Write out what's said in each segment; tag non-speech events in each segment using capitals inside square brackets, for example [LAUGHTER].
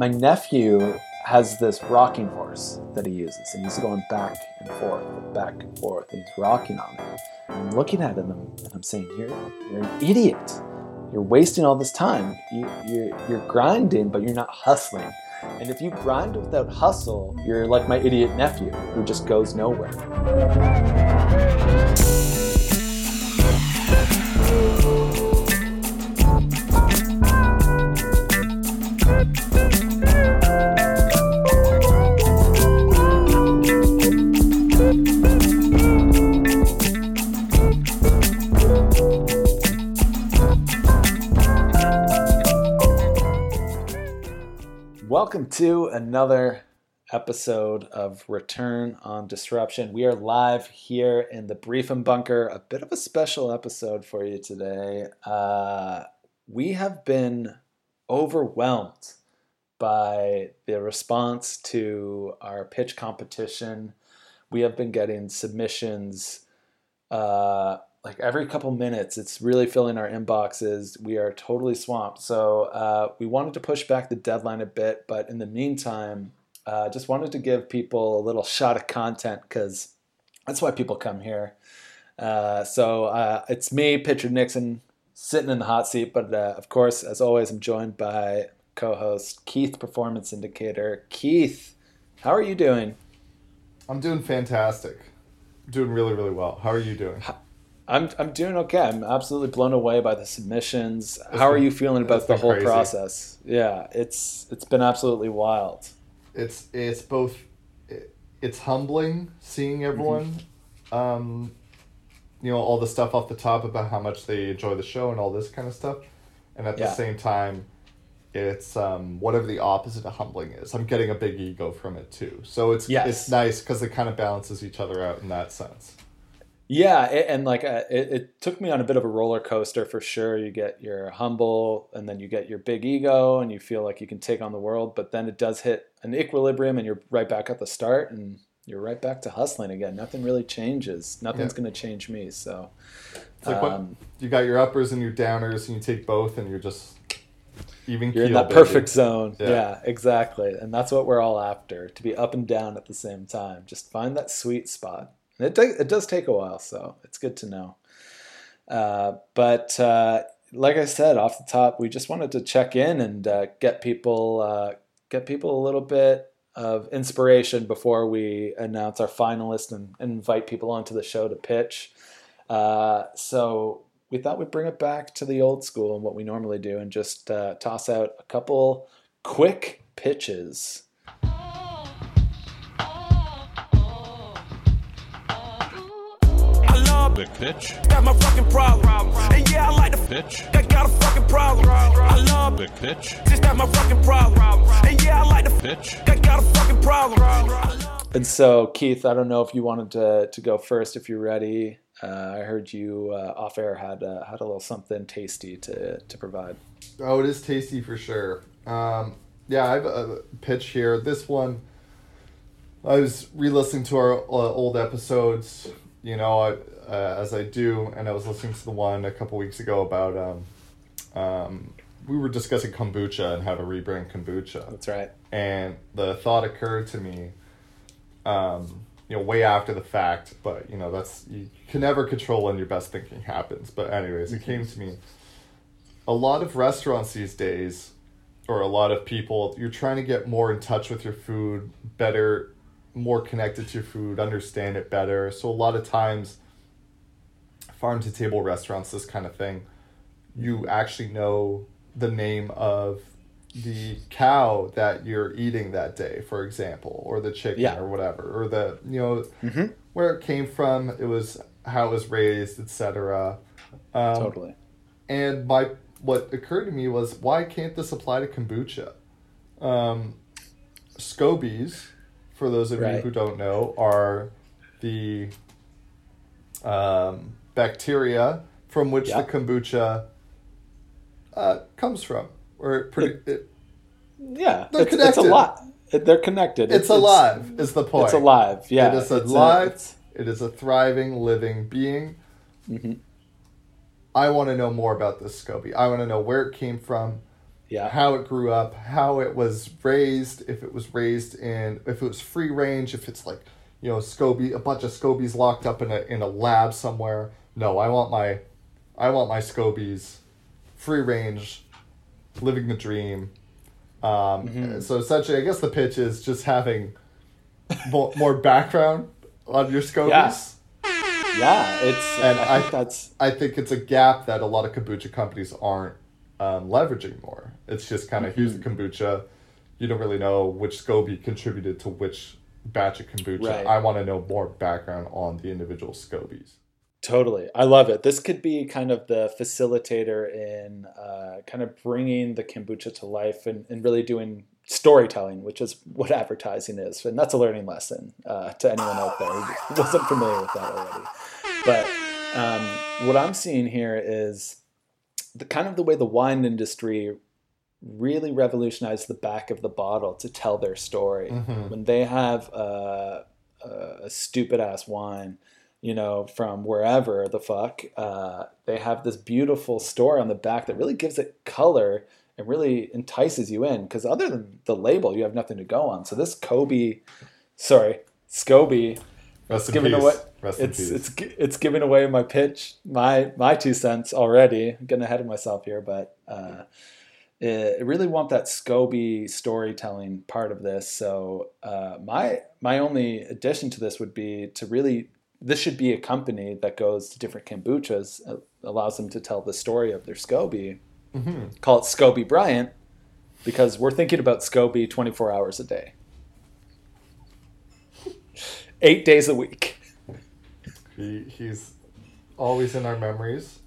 my nephew has this rocking horse that he uses, and he's going back and forth, back and forth, and he's rocking on it. And I'm looking at him and I'm saying, "You're you're an idiot. You're wasting all this time. You, you're you're grinding, but you're not hustling." And if you grind without hustle, you're like my idiot nephew who just goes nowhere. To another episode of Return on Disruption. We are live here in the Briefing Bunker. A bit of a special episode for you today. Uh, we have been overwhelmed by the response to our pitch competition. We have been getting submissions uh, like every couple minutes. It's really filling our inboxes. We are totally swamped. So uh, we wanted to push back the deadline a bit, but in the meantime, uh, just wanted to give people a little [LAUGHS] shot of content because that's why people come here. Uh, so uh, it's me, Pitcher Nixon, sitting in the hot seat, but uh, of course, as always, I'm joined by co-host Keith, Performance Indicator. Keith, how are you doing? I'm doing fantastic. doing really, really well. How are you doing? I'm I'm doing okay. I'm absolutely blown away by the submissions. It's How are you feeling about the whole crazy. process? Yeah, it's it's been absolutely wild. It's it's both it's humbling seeing everyone mm-hmm. um, you know all the stuff off the top about how much they enjoy the show and all this kind of stuff and at yeah. the same time it's um, whatever the opposite of humbling is i'm getting a big ego from it too so it's yes. it's nice because it kind of balances each other out in that sense yeah, it, and like uh, it, it, took me on a bit of a roller coaster for sure. You get your humble, and then you get your big ego, and you feel like you can take on the world. But then it does hit an equilibrium, and you're right back at the start, and you're right back to hustling again. Nothing really changes. Nothing's yeah. going to change me. So, it's like um, you got your uppers and your downers, and you take both, and you're just even. You're in that baby. perfect zone. Yeah. yeah, exactly, and that's what we're all after: to be up and down at the same time. Just find that sweet spot. It, it does take a while, so it's good to know. Uh, but uh, like I said off the top, we just wanted to check in and uh, get people uh, get people a little bit of inspiration before we announce our finalists and, and invite people onto the show to pitch. Uh, so we thought we'd bring it back to the old school and what we normally do, and just uh, toss out a couple quick pitches. Big pitch. Got my fucking problem. And yeah, I like the pitch. I got a fucking problem. I love big pitch. Just got my fucking problem. And yeah, I like the pitch. I got a fucking problem. And so, Keith, I don't know if you wanted to, to go first if you're ready. Uh, I heard you uh, off air had uh, had a little something tasty to, to provide. Oh, it is tasty for sure. Um, yeah, I have a pitch here. This one, I was re-listening to our uh, old episodes. You know, I, uh, as I do, and I was listening to the one a couple weeks ago about um, um, we were discussing kombucha and how to rebrand kombucha. That's right. And the thought occurred to me, um, you know, way after the fact, but you know, that's you can never control when your best thinking happens. But anyways, it came to me. A lot of restaurants these days, or a lot of people, you're trying to get more in touch with your food, better, more connected to your food, understand it better. So a lot of times farm to table restaurants, this kind of thing, you actually know the name of the cow that you're eating that day, for example, or the chicken yeah. or whatever, or the you know mm-hmm. where it came from, it was how it was raised, etc. Um, totally. And my what occurred to me was why can't this apply to kombucha? Um, scobies, for those of right. you who don't know, are the um, bacteria from which the kombucha uh, comes from. Or it, it, it yeah, they're it's, connected. It's a lot. They're connected. It's, it's alive. Is the point? It's alive. Yeah, it is alive. A, it is a thriving, living being. Mm-hmm. I want to know more about this SCOBY. I want to know where it came from. Yeah. how it grew up, how it was raised, if it was raised in, if it was free range, if it's like, you know, Scoby, a bunch of Scobies locked up in a in a lab somewhere. No, I want my, I want my Scobies, free range, living the dream. Um, Mm-hmm. So essentially, I guess the pitch is just having more, more background on your Scobies. Yeah, it's And I think I- that's I think it's a gap that a lot of kombucha companies aren't um, leveraging more. It's just kind of here's Mm-hmm. the kombucha. You don't really know which SCOBY contributed to which batch of kombucha. Right. I want to know more background on the individual scobies. Totally. I love it. This could be kind of the facilitator in uh, kind of bringing the kombucha to life and, and really doing storytelling, which is what advertising is. And that's a learning lesson uh, to anyone out there who [LAUGHS] wasn't familiar with that already. But um, what I'm seeing here is the kind of the way the wine industry really revolutionized the back of the bottle to tell their story. Mhm. When they have a, a, a stupid ass wine, you know, from wherever the fuck, uh, they have this beautiful story on the back that really gives it color and really entices you in. Because other than the label, you have nothing to go on. So this Kobe, sorry, Scoby, Rest in giving away- Rest it's it's it's giving away my pitch, my my two cents already. I'm getting ahead of myself here, but uh, I really want that Scoby storytelling part of this. So uh, my my only addition to this would be to really this should be a company that goes to different kombuchas, uh, allows them to tell the story of their Scoby. Mhm. Call it Scoby Bryant because we're thinking about Scoby 24 hours a day, eight days a week. He, he's always in our memories.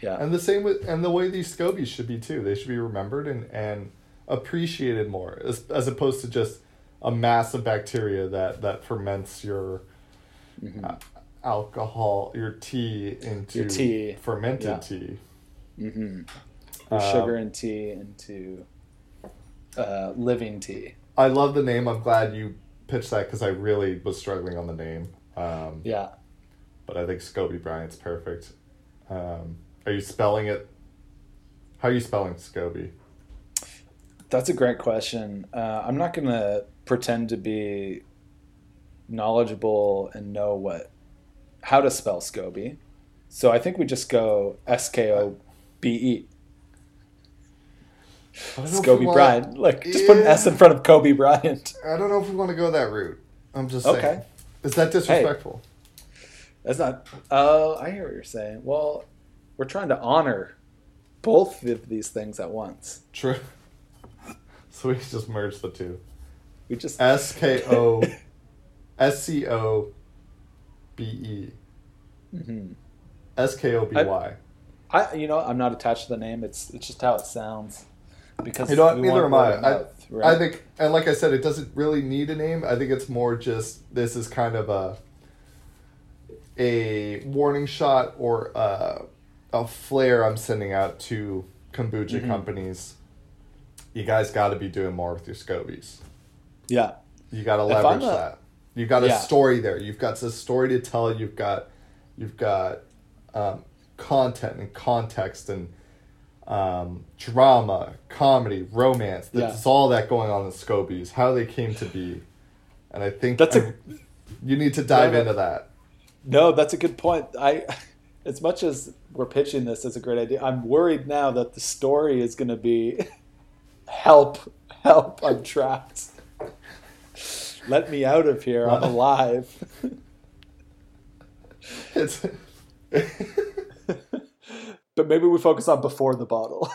Yeah. And the same with and the way these scobies should be too. They should be remembered and, and appreciated more as, as opposed to just a mass of bacteria that, that ferments your Mm-hmm. uh, alcohol, your tea into Your tea, fermented yeah. tea. Mm-hmm. Um, sugar and tea into uh, living tea. I love the name. I'm glad you pitched that because I really was struggling on the name. Um, Yeah. But I think Scoby Bryant's perfect. Um, are you spelling it? How are you spelling Scoby? That's a great question. Uh, I'm not going to pretend to be knowledgeable and know what how to spell Scoby. So I think we just go S K O B E. don't know if we Scoby Bryant. Like just put an S in front of Kobe Bryant. I don't know if we want to go that route. I'm just Okay. saying. Is that disrespectful? That's not. Oh, I hear what you're saying. Well, we're trying to honor both of these things at once. True. [LAUGHS] So we just merge the two. We just S K O [LAUGHS] S C O B E. Mhm. S K O B Y. I, you know, I'm not attached to the name. It's it's just how it sounds. Because You know what? Neither am I. I, mouth, right? I think, and like I said, it doesn't really need a name. I think it's more just this is kind of a a warning shot or a, a flare I'm sending out to kombucha Mhm. companies. You guys got to be doing more with your scobies. yeah, You got to leverage a- that. You've got a Yeah. story there. You've got a story to tell. You've got you've got um, content and context and um, drama, comedy, romance. Yeah. There's all that going on in Scobies. How they came to be, and I think That's a. you need to dive Yeah, into that. no, that's a good point. I, as much as we're pitching this as a great idea, I'm worried now that the story is going to be, [LAUGHS] help, help, I'm trapped. Let me out of here. I'm alive. [LAUGHS] It's [LAUGHS] but maybe we focus on before the bottle.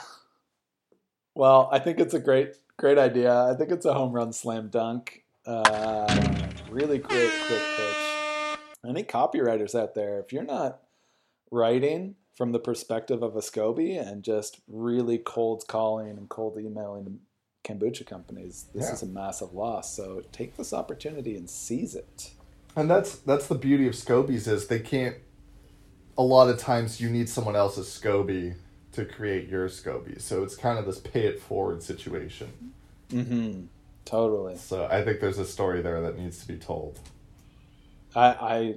well, I think it's a great, great idea. I think it's a home run slam dunk. Uh, really great, quick pitch. Any copywriters out there, if you're not writing from the perspective of a Scoby and just really cold calling and cold emailing kombucha companies, this Yeah. is a massive loss. So take this opportunity and seize it. and that's that's the beauty of Scobies is they can't. A lot of times you need someone else's SCOBY to create your SCOBY. so it's kind of this pay it forward situation. Mm-hmm. Totally. So I think there's a story there that needs to be told. I,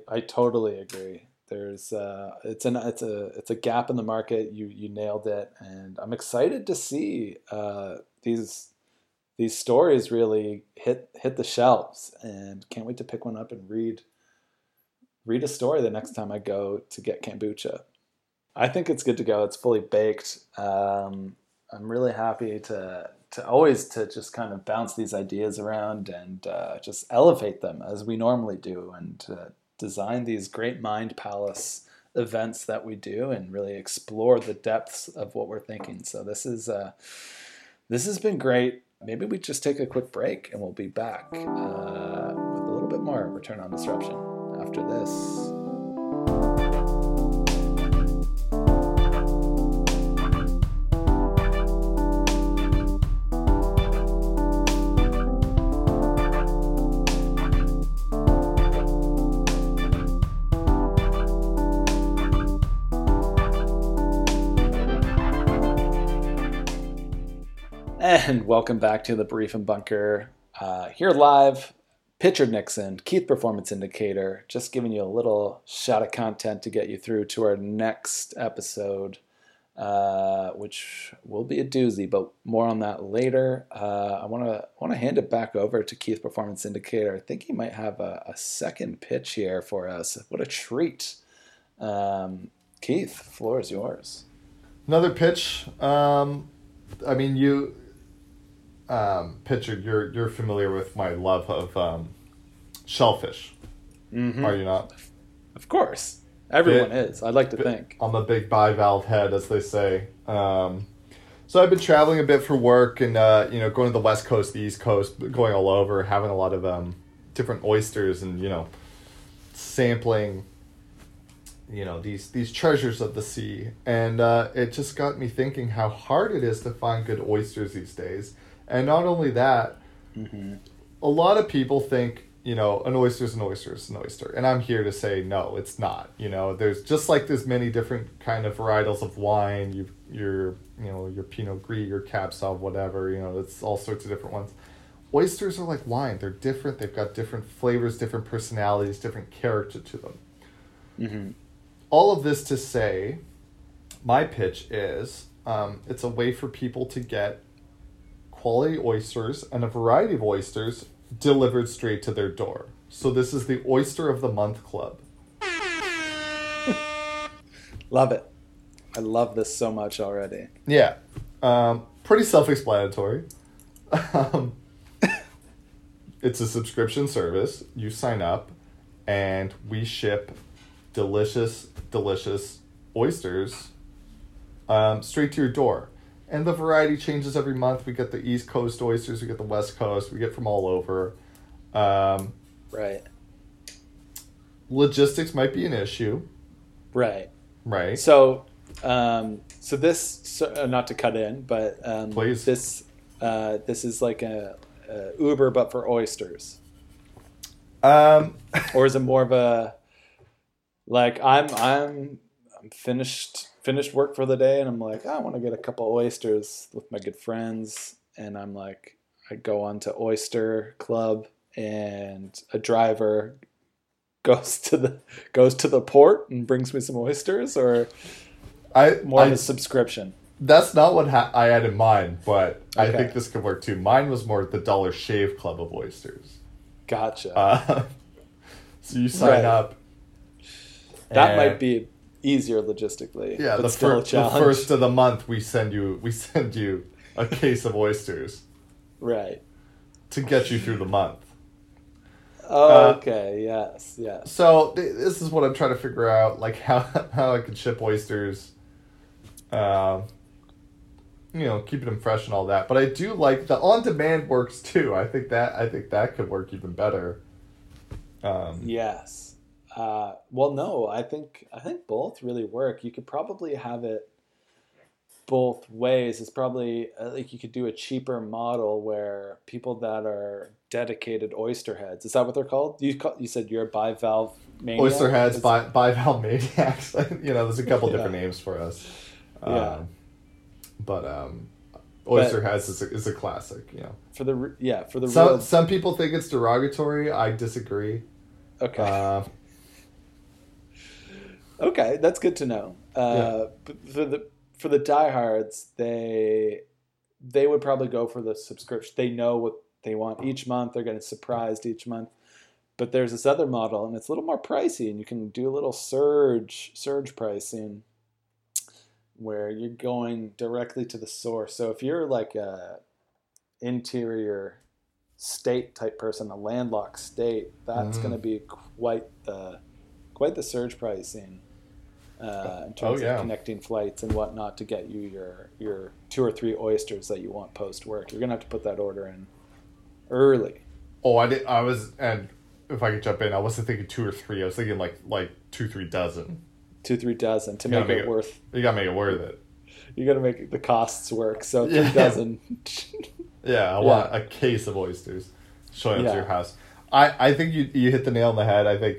I I totally agree. There's uh, it's an it's a it's a gap in the market. You you nailed it, and I'm excited to see uh, these these stories really hit hit the shelves, and can't wait to pick one up and read read a story the next time I go to get kombucha. I think it's good to go. It's fully baked. Um, I'm really happy to to always to just kind of bounce these ideas around and uh, just elevate them as we normally do, and uh, design these great mind palace events that we do, and really explore the depths of what we're thinking. So this is uh, this has been great. Maybe we just take a quick break, and we'll be back uh, with a little bit more return on disruption after this. And [LAUGHS] welcome back to the Briefing Bunker. Uh, here live, Pitcher Nixon, Keith Performance Indicator, just giving you a little shot of content to get you through to our next episode, uh, which will be a doozy, but more on that later. Uh, I want to want to hand it back over to Keith Performance Indicator. I think he might have a, a second pitch here for us. What a treat! Um, Keith, floor is yours. Another pitch. Um, I mean, you um, Pitcher, you're you're familiar with my love of um, shellfish, Mhm. are you not? Of course, everyone Bit- is. I'd like to bit- think. I'm a big bivalve head, as they say. Um, so I've been traveling a bit for work, and uh, you know, going to the west coast, the east coast, going all over, having a lot of um, different oysters, and you know, sampling. You know these these treasures of the sea, and uh, it just got me thinking how hard it is to find good oysters these days. And not only that, a lot of people think you know an oyster is an oyster is an oyster. And i'm here to say no it's not. You know there's just like there's many different kind of varietals of wine you your you know your pinot gris your cab sauv whatever you know it's all sorts of different ones. Oysters are like wine. They're different. They've got different flavors different personalities different character to them. Mm-hmm. all of this to say my pitch is um, it's a way for people to get quality oysters and a variety of oysters delivered straight to their door. So this is the Oyster of the Month Club. [LAUGHS] Love it. I love this so much already. Yeah, um, pretty self-explanatory. Um, [LAUGHS] it's a subscription service. You sign up, and we ship delicious, delicious oysters um, straight to your door. And the variety changes every month. We get the East Coast oysters, we get the West Coast, we get from all over. Um, Right. logistics might be an issue, Right. right? So, um, so this, so, uh, not to cut in, but um, Please. this, uh, this is like a, a Uber, but for oysters, Um, or is it more of a, like I'm, I'm, I'm finished, finished work for the day, and I'm like, I want to get a couple oysters with my good friends, and I'm like, I go on to Oyster Club, and a driver goes [LAUGHS] to the goes to the port and brings me some oysters, or I, more I of a subscription. That's not what ha- I had in mind, but I think this could work too. Mine was more the Dollar Shave Club of oysters. Gotcha. Uh, [LAUGHS] so you sign Right. up. that might be easier logistically. yeah. The, still fir- a the first of the month, we send you we send you a case of oysters right. to get you through the month. Oh, Uh, okay. Yes. Yes. So th- this is what I'm trying to figure out, like how [LAUGHS] how I can ship oysters, um, you know, keeping them fresh and all that. But I do like the on demand works too. I think that I think that could work even better. Um, Yes. Uh, well, no. I think I think both really work. You could probably have it both ways. It's probably uh, like you could do a cheaper model where people that are dedicated oyster heads. Is that what they're called? You call, you said you're a bivalve maniac. Oyster heads, bi- bivalve maniacs. [LAUGHS] you know, there's a couple Yeah. different names for us. Yeah. Um, but um, oyster But- heads is a, is a classic. You know, for the yeah for the some real. some people think it's derogatory. I disagree. Okay. Uh, Okay, that's good to know. Uh, but for the for the diehards, they they would probably go for the subscription. They know what they want each month. They're getting surprised each month. But there's this other model, and it's a little more pricey, and you can do a little surge surge pricing where you're going directly to the source. So if you're like a interior state type person, a landlocked state, that's Mhm. going to be quite the quite the surge pricing uh, in terms Oh, yeah. of connecting flights and whatnot to get you your your two or three oysters that you want post work. You're gonna have to put that order in early. Oh, I did. I was, and if I could jump in, I wasn't thinking two or three. I was thinking like like two, three dozen. Two three dozen to gotta make it make it- worth. You gotta make it worth it. You got to make the costs work. So [LAUGHS] three Yeah. dozen. Yeah, I Yeah. want a case of oysters showing up Yeah. to your house. I, I think you you hit the nail on the head. I think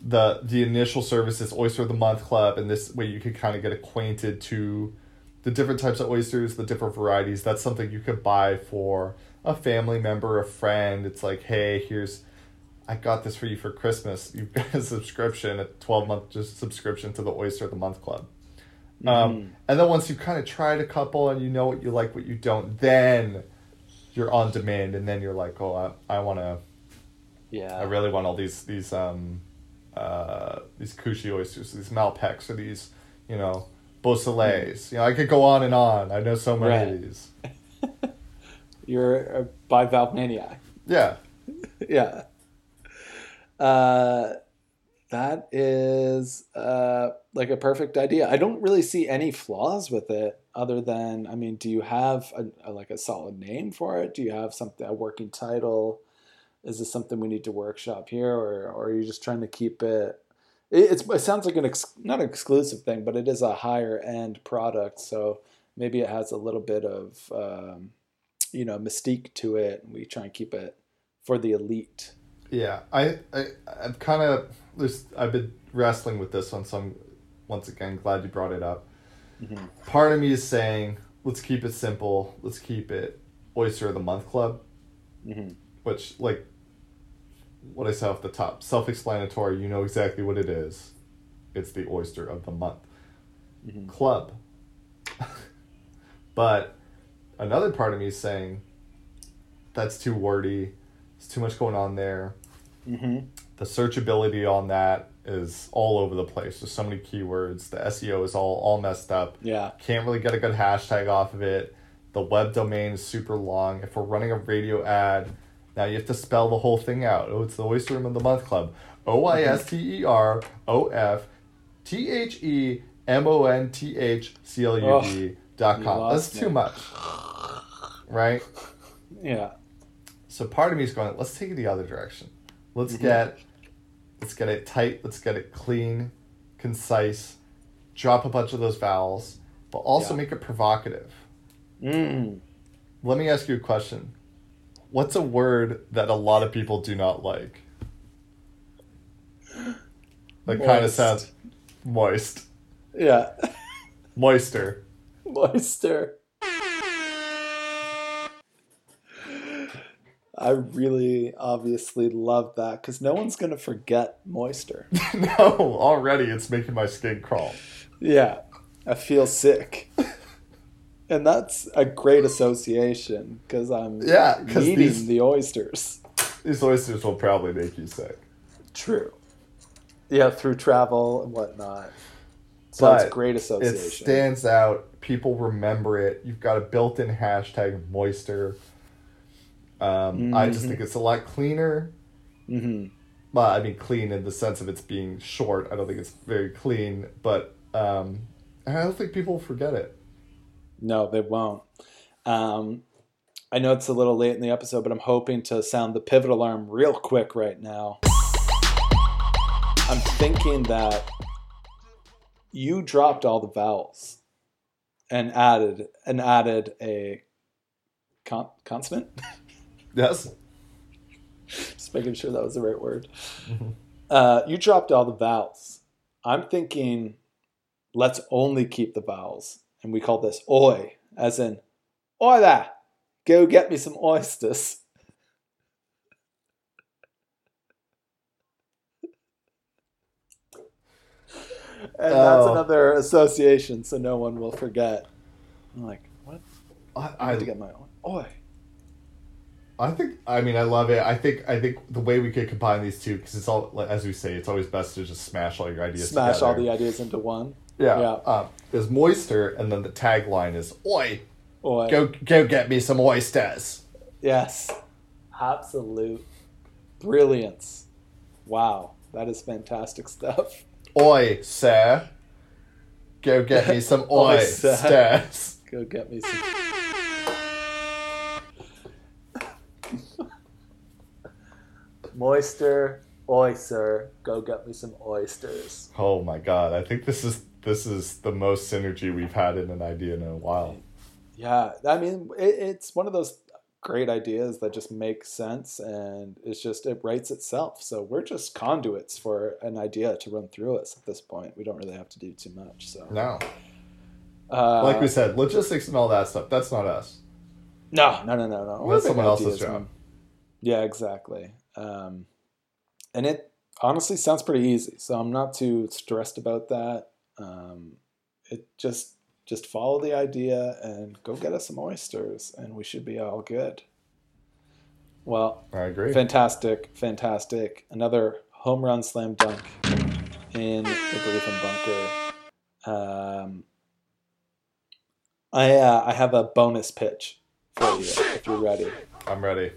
the the initial service is Oyster of the Month Club, and this way you could kind of get acquainted to the different types of oysters, the different varieties. That's something you could buy for a family member, a friend. It's like, hey, here's I got this for you for Christmas. [LAUGHS] You've got a subscription, a twelve month just subscription to the Oyster of the Month Club. Um, and then once you've kind of tried a couple and you know what you like, what you don't, then you're on demand, and then you're like, oh, I, I want to, yeah. I really want all these these um, uh, these Kusshi oysters, these Malpeques, or these, you know, Beausoleils. You know, I could go on and on. I know so many Right. of these. [LAUGHS] You're a bivalve maniac. Yeah, [LAUGHS] yeah. Uh, that is uh, like a perfect idea. I don't really see any flaws with it, other than I mean, do you have a, a like a solid name for it? Do you have something a working title? Is this something we need to workshop here, or, or are you just trying to keep it? It, it's, it sounds like an ex, not an exclusive thing, but it is a higher end product, so maybe it has a little bit of um, you know mystique to it, we try and keep it for the elite. yeah. I, I I've kind of there's I've been wrestling with this one, so I'm once again glad you brought it up. Mhm. Part of me is saying, let's keep it simple. Let's keep it Oyster of the Month Club. Mhm. which like what I said off the top, self-explanatory. You know exactly what it is. It's the oyster of the month Mhm. club. but another part of me is saying that's too wordy. There's too much going on there. Mm-hmm. The searchability on that is all over the place. There's so many keywords. The SEO is all all messed up. Yeah. Can't really get a good hashtag off of it. The web domain is super long. If we're running a radio ad, now you have to spell the whole thing out. Oh, it's the Oyster Room of the Month Club. O I S T E R O F T H E M O N T H C L U D dot com. That's too much. Right? Yeah. So part of me is going, let's take it the other direction. Let's Mhm. get let's get it tight, let's get it clean, concise, drop a bunch of those vowels, but also Yeah. make it provocative. Mm. Let me ask you a question. What's a word that a lot of people do not like? That kind of sounds moist. Yeah. Moister. Moister. I really obviously love that because no one's going to forget moister. [LAUGHS] no, already it's making my skin crawl. Yeah. I feel sick. And that's a great association because I'm Yeah, 'cause eating these- the oysters. These oysters will probably make you sick. True. Yeah, through travel and whatnot. So it's But great association. It stands out. People remember it. You've got a built-in hashtag moister. Um, I just Mhm. think it's a lot cleaner. hmm Well, I mean, clean in the sense of it's being short. I don't think it's very clean, but um, I don't think people forget it. No, they won't. Um, I know it's a little late in the episode, but I'm hoping to sound the pivot alarm real quick right now. I'm thinking that you dropped all the vowels and added and added a con- consonant. [LAUGHS] Yes. Just making sure that was the right word. Mhm. Uh, you dropped all the vowels. I'm thinking, let's only keep the vowels, and we call this oi, as in, oi there, go get me some oysters. and that's Oh. another association, so no one will forget. I'm like, what? I I, have to get my own. Oi. I think. I mean, I love it. I think. I think the way we could combine these two, because it's all as we say, it's always best to just smash all your ideas. Smash all the ideas into one. Yeah. Yeah. Um, is moister, and then the tagline is "Oi, Oi. go go get me some oysters." Yes. Absolute brilliance. Wow. That is fantastic stuff. Oi, sir, go get me some [LAUGHS] Oi, oysters. Go get me some. [LAUGHS] Moister, oyster, go get me some oysters. Oh my god! I think this is this is the most synergy we've had in an idea in a while. Yeah, I mean, it, it's one of those great ideas that just makes sense and it's just, it writes itself. So we're just conduits for an idea to run through us at this point. We don't really have to do too much. So, No, uh, like we said, logistics and all that stuff—that's not us. No, no, no, no, no. That's someone else's job. man. Yeah, exactly. Um, and it honestly sounds pretty easy, so I'm not too stressed about that. Um, it just just follow the idea and go get us some oysters, and we should be all good. Well, I agree. fantastic, fantastic! Another home run slam dunk in the briefing bunker. Um, I uh, I have a bonus pitch for you if you're ready. I'm ready.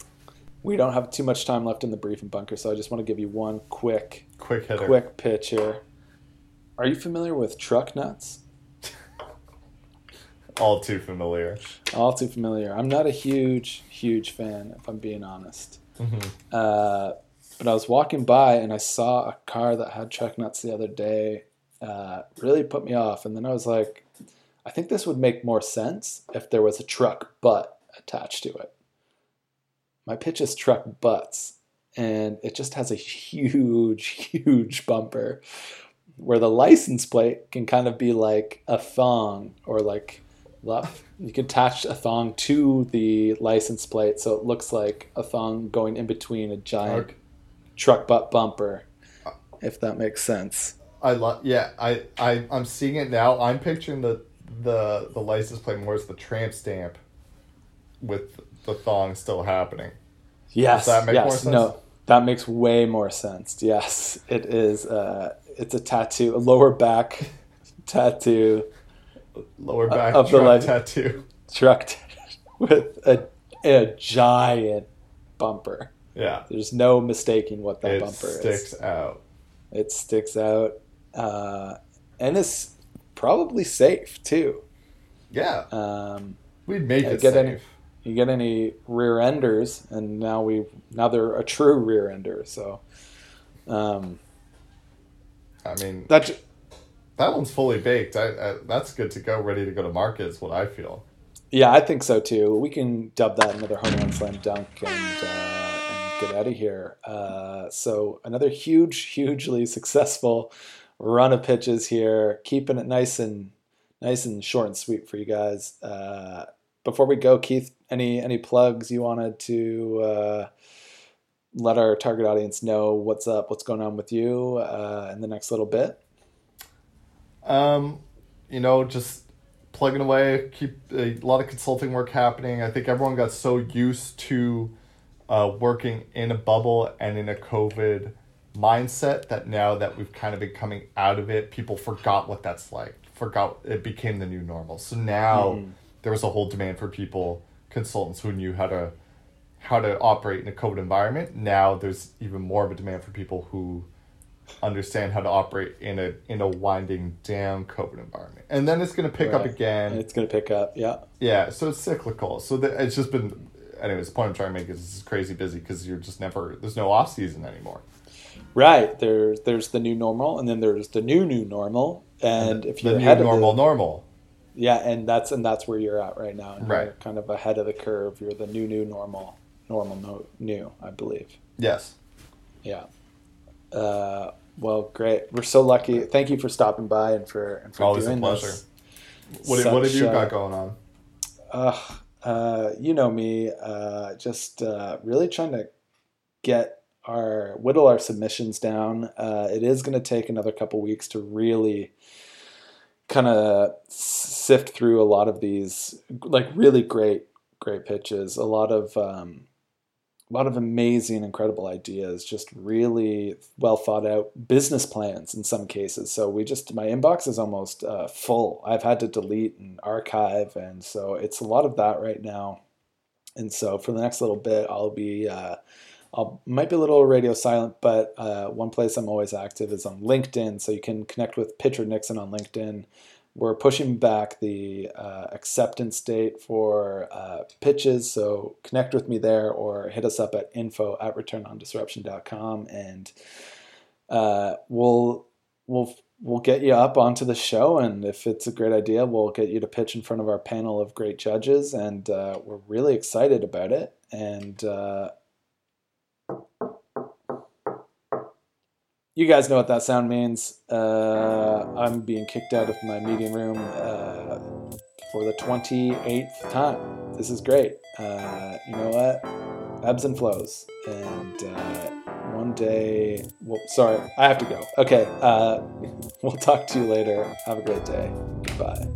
We don't have too much time left in the briefing bunker, so I just want to give you one quick Quick hitter. quick pitch here. Are you familiar with truck nuts? [LAUGHS] All too familiar. All too familiar. I'm not a huge, huge fan, if I'm being honest. hmm Uh, but I was walking by and I saw a car that had truck nuts the other day. Uh, really put me off. And then I was like, I think this would make more sense if there was a truck butt attached to it. My pitch is truck butts, and it just has a huge, [LAUGHS] huge bumper where the license plate can kind of be like a thong or like. You can attach a thong to the license plate so it looks like a thong going in between a giant Okay. truck butt bumper, if that makes sense. I love. Yeah, I I I'm seeing it now. I'm picturing the the the license plate more as the tramp stamp, with the thong still happening. Yes. that make yes. more sense? No, that makes way more sense. Yes, it is. Uh, it's a tattoo, a lower back [LAUGHS] tattoo, Lower back of the truck life- tattoo. truck [LAUGHS] with a, a giant bumper. Yeah, There's no mistaking what that it bumper is. It sticks out. It sticks out, uh, and it's probably safe too. Yeah, Um, we'd make Yeah, it safe. any- you get any rear enders, and now we now they're a true rear ender. So um, I mean, that j- that one's fully baked. I, I that's good to go, ready to go to market. Is what I feel. yeah, I think so too. We can dub that another home run slam dunk and uh, and get out of here. Uh, so another huge, hugely successful run of pitches here, keeping it nice and nice and short and sweet for you guys. Uh, before we go, Keith, any any plugs you wanted to uh, let our target audience know what's up, what's going on with you uh, in the next little bit? Um, you know, just plugging away. Keep a lot of consulting work happening. I think everyone got so used to uh, working in a bubble and in a COVID mindset that now that we've kind of been coming out of it, people forgot what that's like. Forgot it became the new normal. So now Mhm. there was a whole demand for people, consultants who knew how to how to operate in a COVID environment. Now there's even more of a demand for people who understand how to operate in a in a winding down COVID environment. And then it's going to pick up again. And it's going to pick up. Yeah. Yeah, so it's cyclical. So the, it's just been. Anyways, the point I'm trying to make is this is crazy busy because you're just never. There's no off season anymore. Right. There's there's the new normal, and then there's the new new normal. And if you're new normal the, normal. Yeah, and that's and that's where you're at right now. And You're Right. kind of ahead of the curve. You're the new new normal, normal no, new, I believe. Yes. Yeah. Uh, well, great. We're so lucky. Thank you for stopping by and for and for Always a doing pleasure. this. What what have you uh, got going on? Uh, uh, you know me, uh, just uh, really trying to get our whittle our submissions down. Uh, it is going to take another couple weeks to really kind of sift through a lot of these like really great great pitches. A lot of um, a lot of amazing, incredible ideas, just really well thought out business plans in some cases. So we just, my inbox is almost uh, full. I've had to delete and archive. And so it's a lot of that right now. And so for the next little bit, I'll be, uh, I'll might be a little radio silent, but uh, one place I'm always active is on LinkedIn. So you can connect with Pitcher Nixon on LinkedIn we're pushing back the uh, acceptance date for uh, pitches. So connect with me there or hit us up at info at returnondisruption.com and uh, we'll, we'll, we'll get you up onto the show. And if it's a great idea, we'll get you to pitch in front of our panel of great judges. And uh, we're really excited about it. And you guys know what that sound means. Uh, oh. I'm being kicked out of my meeting room uh, for the 28th time. This is great. Uh, you know what? Ebbs and flows. And uh, one day, well, sorry, I have to go. Okay. Uh, [LAUGHS] we'll talk to you later. Have a great day. Goodbye.